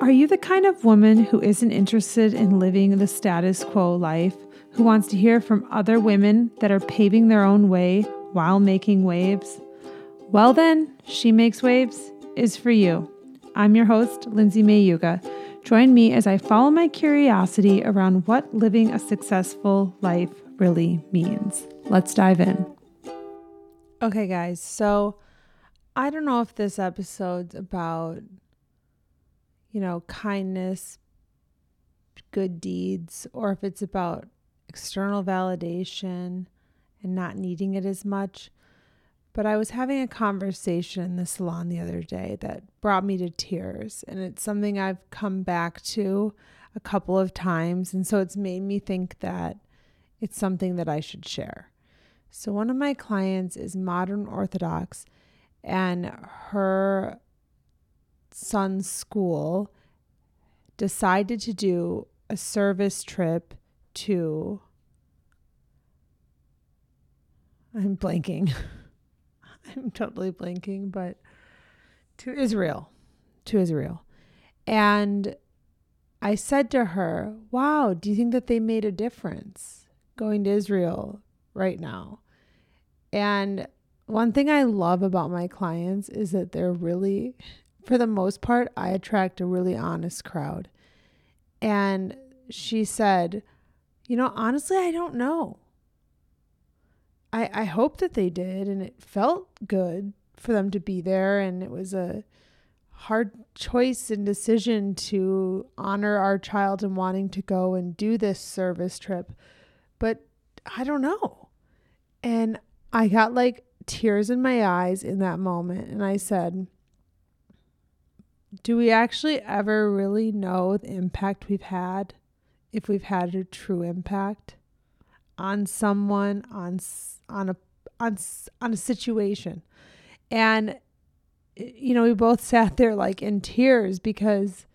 Are you the kind of woman who isn't interested in living the status quo life, who wants to hear from other women that are paving their own way while making waves? Well, then, She Makes Waves is for you. I'm your host, Lindsay Mayuga. Join me as I follow my curiosity around what living a successful life really means. Let's dive in. Okay, guys, so I don't know if this episode's about you know, kindness, good deeds, or if it's about external validation and not needing it as much. But I was having a conversation in the salon the other day that brought me to tears. And it's something I've come back to a couple of times. And so it's made me think that it's something that I should share. So, one of my clients is modern Orthodox, and her son's school decided to do a service trip to I'm blanking. I'm totally blanking, but to Israel, to Israel. And I said to her, Wow, do you think that they made a difference going to Israel right now? And one thing I love about my clients is that they're really for the most part, I attract a really honest crowd. And she said, You know, honestly, I don't know. I, I hope that they did, and it felt good for them to be there. And it was a hard choice and decision to honor our child and wanting to go and do this service trip. But I don't know. And I got like tears in my eyes in that moment. And I said, do we actually ever really know the impact we've had if we've had a true impact on someone on on a on on a situation? And you know we both sat there like in tears because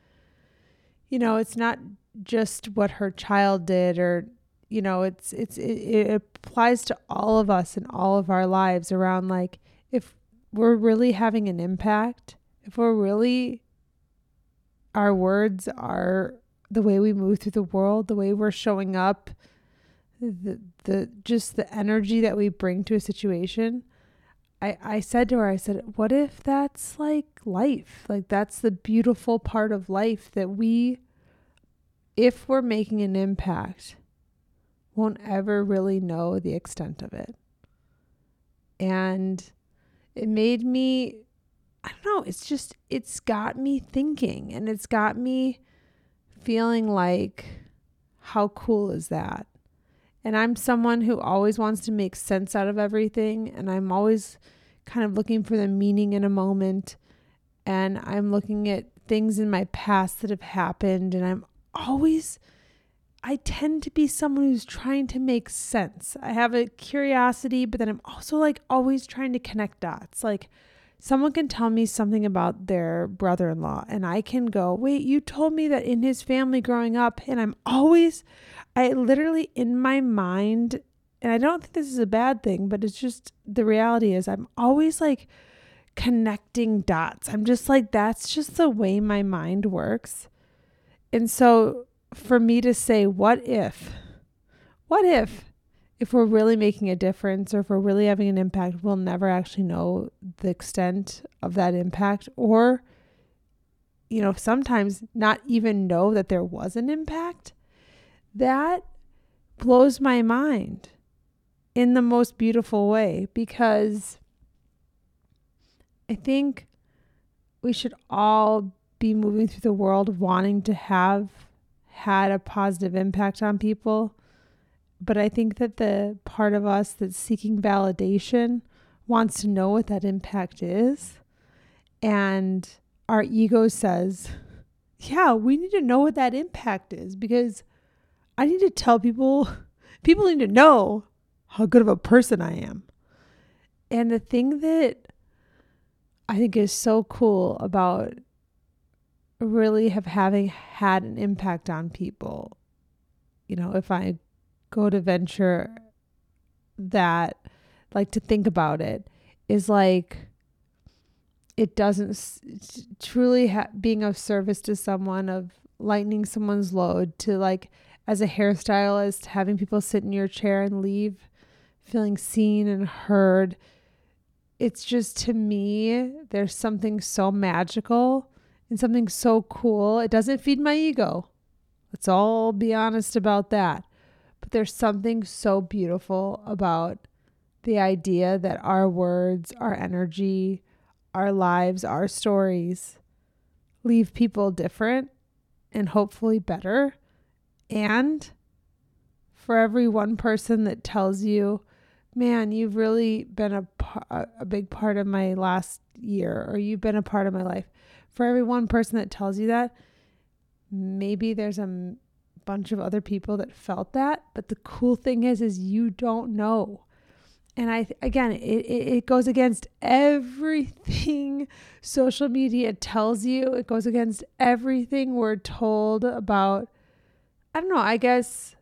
you know it's not just what her child did or you know it's it's it, it applies to all of us in all of our lives around like if we're really having an impact if we're really our words are the way we move through the world, the way we're showing up, the the just the energy that we bring to a situation. I I said to her, I said, "What if that's like life? Like that's the beautiful part of life that we if we're making an impact, won't ever really know the extent of it." And it made me I don't know, it's just, it's got me thinking and it's got me feeling like, how cool is that? And I'm someone who always wants to make sense out of everything. And I'm always kind of looking for the meaning in a moment. And I'm looking at things in my past that have happened. And I'm always, I tend to be someone who's trying to make sense. I have a curiosity, but then I'm also like always trying to connect dots. Like, someone can tell me something about their brother in law, and I can go, wait, you told me that in his family growing up, and I'm always, I literally in my mind, and I don't think this is a bad thing, but it's just the reality is I'm always like connecting dots. I'm just like, that's just the way my mind works. And so for me to say, what if, what if if we're really making a difference or if we're really having an impact, we'll never actually know the extent of that impact or you know, sometimes not even know that there was an impact. That blows my mind in the most beautiful way because I think we should all be moving through the world wanting to have had a positive impact on people but I think that the part of us that's seeking validation wants to know what that impact is. And our ego says, yeah, we need to know what that impact is because I need to tell people, people need to know how good of a person I am. And the thing that I think is so cool about really have having had an impact on people, you know, if I go to venture that like to think about it is like it doesn't truly ha- being of service to someone of lightening someone's load to like as a hairstylist having people sit in your chair and leave feeling seen and heard it's just to me there's something so magical and something so cool. It doesn't feed my ego. Let's all be honest about that but there's something so beautiful about the idea that our words our energy our lives, our stories leave people different and hopefully better. And for every one person that tells you, man, you've really been a, a big part of my last year, or you've been a part of my life. For every one person that tells you that, maybe there's a bunch of other people that felt that. But the cool thing is, is you don't know and I again it, it goes against everything social media tells you. It goes against everything we're told about I don't know, I guess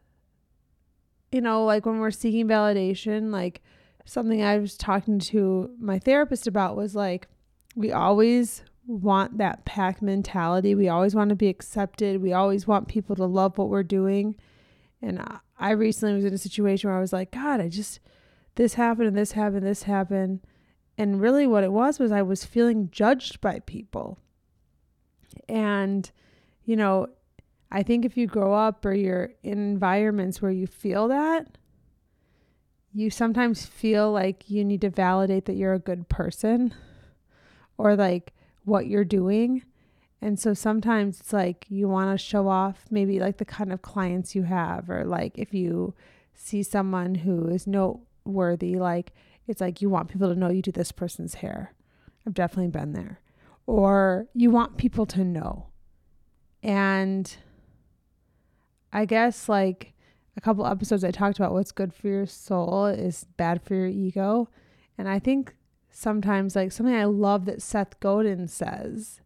you know, like when we're seeking validation, like something I was talking to my therapist about was like we always want that pack mentality. We always want to be accepted. We always want people to love what we're doing. And I recently was in a situation where I was like, God, I just this happened and this happened, this happened. And really, what it was was I was feeling judged by people. And, you know, I think if you grow up or you're in environments where you feel that, you sometimes feel like you need to validate that you're a good person or like what you're doing. And so sometimes it's like you want to show off maybe like the kind of clients you have, or like if you see someone who is noteworthy. Like it's like you want people to know you do this person's hair. I've definitely been there. Or you want people to know. And I guess like a couple episodes I talked about what's good for your soul is bad for your ego. And I think sometimes like something I love that Seth Godin says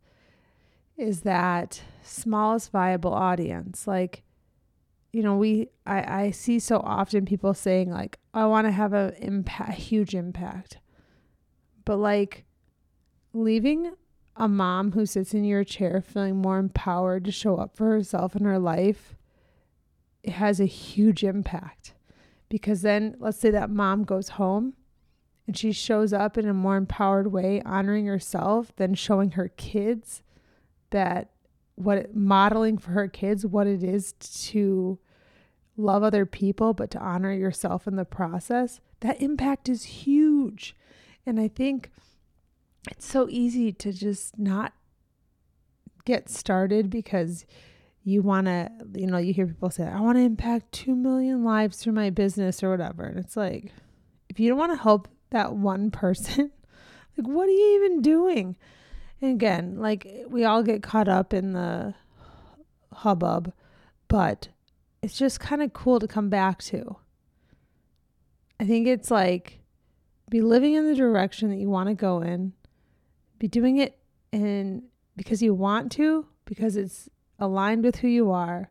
is that smallest viable audience. Like you know, we I, I see so often people saying like, I want to have a impact, a huge impact. But like leaving a mom who sits in your chair feeling more empowered to show up for herself in her life, it has a huge impact. Because then let's say that mom goes home and she shows up in a more empowered way, honoring herself, than showing her kids that what modeling for her kids what it is to love other people but to honor yourself in the process. That impact is huge. And i think it's so easy to just not get started because you want to you know you hear people say i want to impact 2 million lives through my business or whatever. And it's like if you don't want to help that one person like what are you even doing and again, like we all get caught up in the hubbub, but it's just kind of cool to come back to. I think it's like be living in the direction that you want to go in, be doing it in because you want to, because it's aligned with who you are,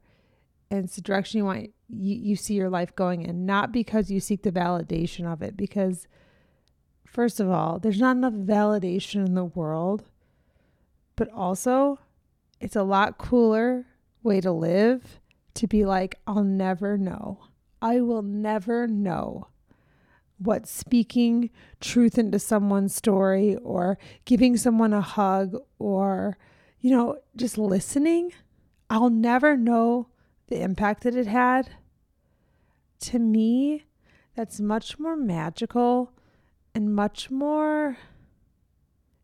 and it's the direction you want you, you see your life going in, not because you seek the validation of it. Because first of all, there's not enough validation in the world but also, it's a lot cooler way to live to be like, I'll never know. I will never know what speaking truth into someone's story or giving someone a hug or, you know, just listening. I'll never know the impact that it had. To me, that's much more magical and much more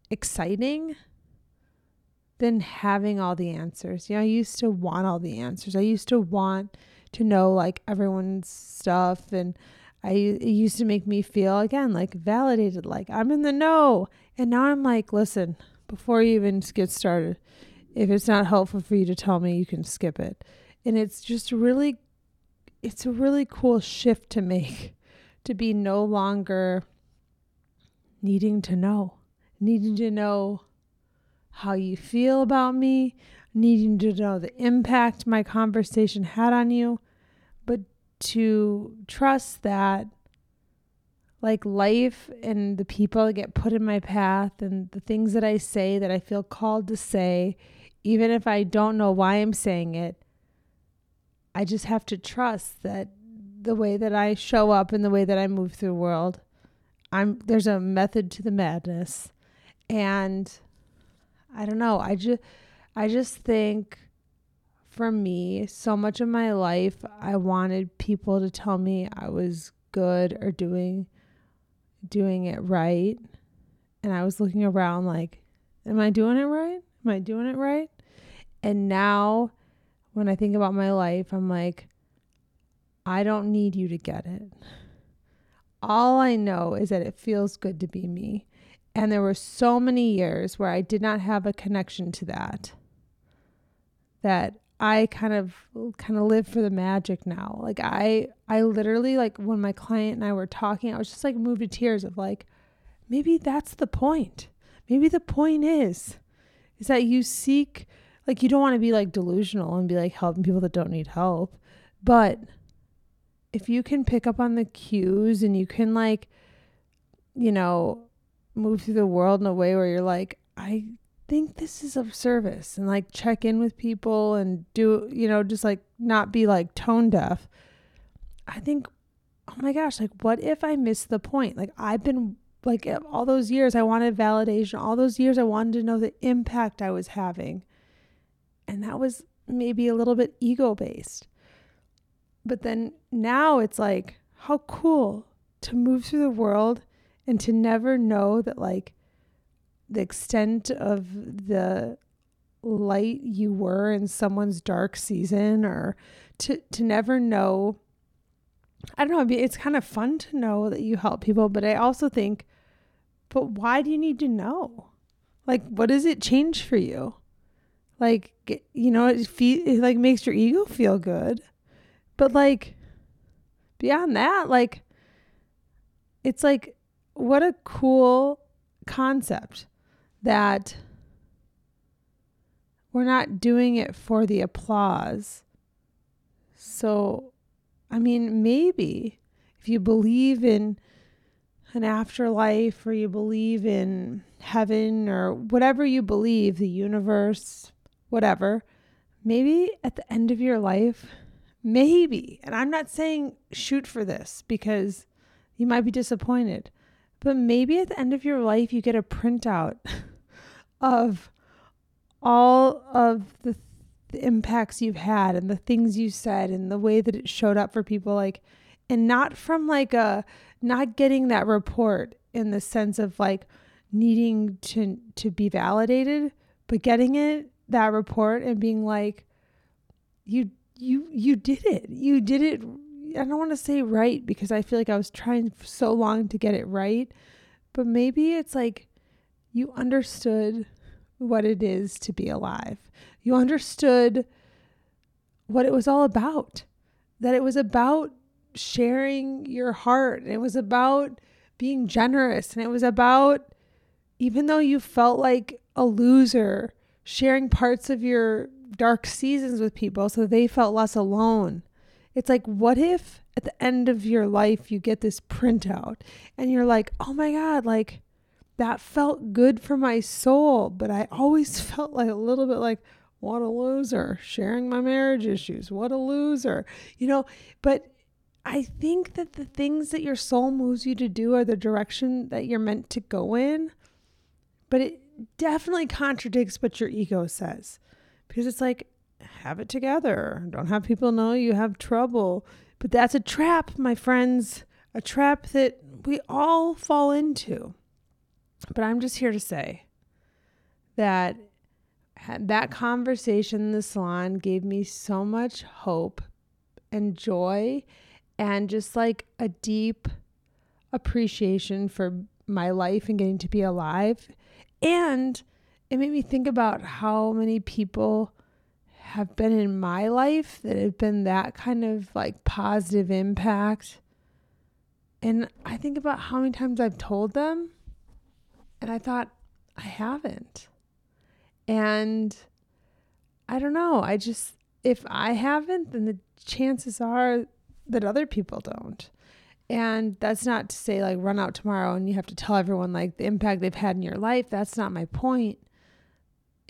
exciting than having all the answers. You know, I used to want all the answers. I used to want to know like everyone's stuff and I it used to make me feel again like validated like I'm in the know. And now I'm like, listen, before you even get started, if it's not helpful for you to tell me, you can skip it. And it's just really it's a really cool shift to make to be no longer needing to know, needing to know how you feel about me, needing to know the impact my conversation had on you, but to trust that like life and the people that get put in my path and the things that I say that I feel called to say, even if I don't know why I'm saying it, I just have to trust that the way that I show up and the way that I move through the world, I'm there's a method to the madness. And I don't know, I just I just think for me, so much of my life I wanted people to tell me I was good or doing doing it right. And I was looking around like, am I doing it right? Am I doing it right? And now when I think about my life, I'm like, I don't need you to get it. All I know is that it feels good to be me. And there were so many years where I did not have a connection to that. That I kind of kind of live for the magic now. Like I I literally like when my client and I were talking, I was just like moved to tears of like maybe that's the point. Maybe the point is is that you seek like you don't want to be like delusional and be like helping people that don't need help. But if you can pick up on the cues and you can like you know move through the world in a way where you're like I think this is of service and like check in with people and do, you know, just like not be like tone deaf. I think, oh my gosh, like what if I missed the point? Like I've been like eh, all those years I wanted validation, all those years I wanted to know the impact I was having. And that was maybe a little bit ego based. But then now it's like, how cool to move through the world and to never know that like the extent of the light you were in someone's dark season or to to never know I don't know, it's kind of fun to know that you help people, but I also think but why do you need to know? Like what does it change for you? Like you know, it, fe- it like makes your ego feel good. But like beyond that, like it's like what a cool concept that we're not doing it for the applause. So, I mean, maybe if you believe in an afterlife or you believe in heaven or whatever you believe, the universe, whatever, maybe at the end of your life, maybe, and I'm not saying shoot for this because you might be disappointed, but maybe at the end of your life, you get a printout of all of the, the impacts you've had and the things you said and the way that it showed up for people like and not from like a not getting that report in the sense of like needing to to be validated but getting it that report and being like you you you did it you did it i don't want to say right because i feel like i was trying so long to get it right but maybe it's like you understood what it is to be alive. You understood what it was all about. That it was about sharing your heart. And it was about being generous. And it was about, even though you felt like a loser, sharing parts of your dark seasons with people so they felt less alone. It's like, what if at the end of your life you get this printout and you're like, oh my God, like that felt good for my soul. But I always felt like a little bit like, what a loser, sharing my marriage issues. What a loser, you know. But I think that the things that your soul moves you to do are the direction that you're meant to go in. But it definitely contradicts what your ego says because it's like, have it together. Don't have people know you have trouble. But that's a trap, my friends, a trap that we all fall into. But I'm just here to say that that conversation in the salon gave me so much hope and joy and just like a deep appreciation for my life and getting to be alive. And it made me think about how many people have been in my life that have been that kind of like positive impact. And I think about how many times I've told them and I thought, I haven't. And I don't know. I just, if I haven't, then the chances are that other people don't. And that's not to say like run out tomorrow and you have to tell everyone like the impact they've had in your life. That's not my point.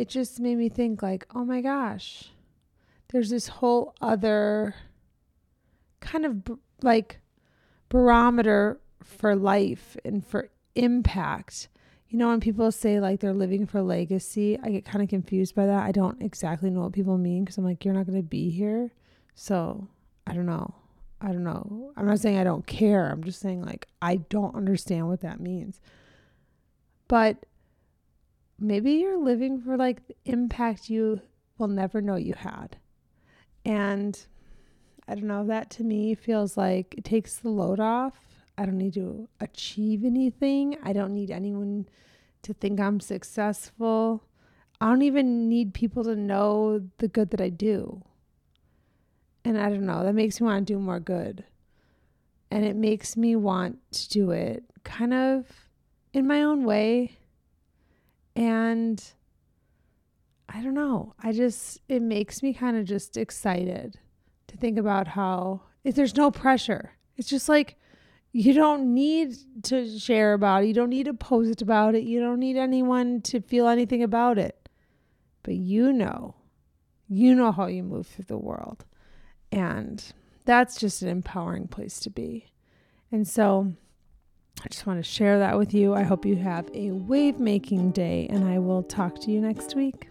It just made me think like, oh my gosh, there's this whole other kind of like barometer for life and for impact. You know, when people say like they're living for legacy, I get kind of confused by that. I don't exactly know what people mean because I'm like, you're not going to be here. So I don't know. I don't know. I'm not saying I don't care. I'm just saying like I don't understand what that means. But maybe you're living for like the impact you will never know you had. And I don't know, that to me feels like it takes the load off. I don't need to achieve anything. I don't need anyone to think I'm successful. I don't even need people to know the good that I do. And I don't know, that makes me want to do more good. And it makes me want to do it kind of in my own way. And I don't know. I just, it makes me kind of just excited to think about how if there's no pressure, it's just like you don't need to share about it. You don't need to post about it. You don't need anyone to feel anything about it. But you know, you know how you move through the world. And that's just an empowering place to be. And so I just want to share that with you. I hope you have a wave making day, and I will talk to you next week.